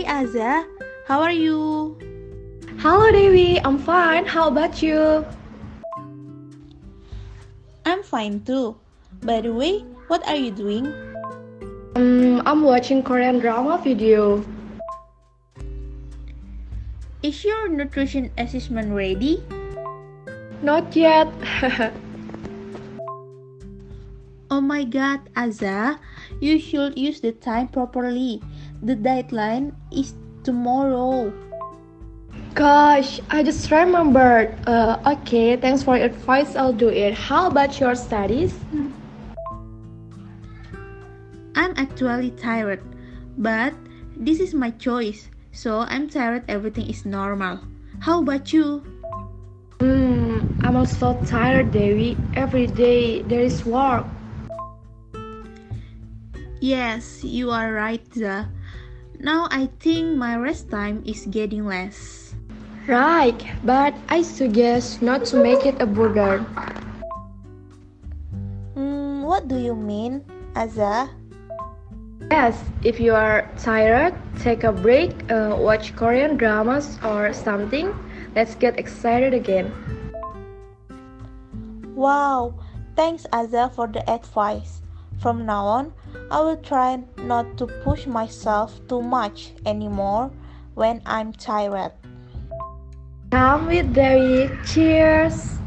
Aza. How are you? Hello Dewi, I'm fine. How about you? I'm fine too. By the way, what are you doing? Um, I'm watching Korean drama video. Is your nutrition assessment ready? Not yet. oh my god, Aza, you should use the time properly. The deadline is tomorrow. Gosh, I just remembered. Uh, okay, thanks for your advice. I'll do it. How about your studies? I'm actually tired, but this is my choice. So I'm tired, everything is normal. How about you? Hmm, I'm also tired, Dewi. Every day there is work. Yes, you are right, Za. Now I think my rest time is getting less. Right, but I suggest not to make it a burden. Hmm, what do you mean, Aza? Yes, if you are tired, take a break, uh, watch Korean dramas or something. Let's get excited again. Wow, thanks Aza for the advice. From now on, I will try not to push myself too much anymore when I'm tired. Come with Dewi. Cheers.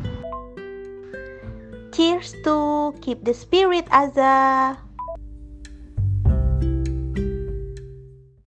Cheers to keep the spirit, Aza.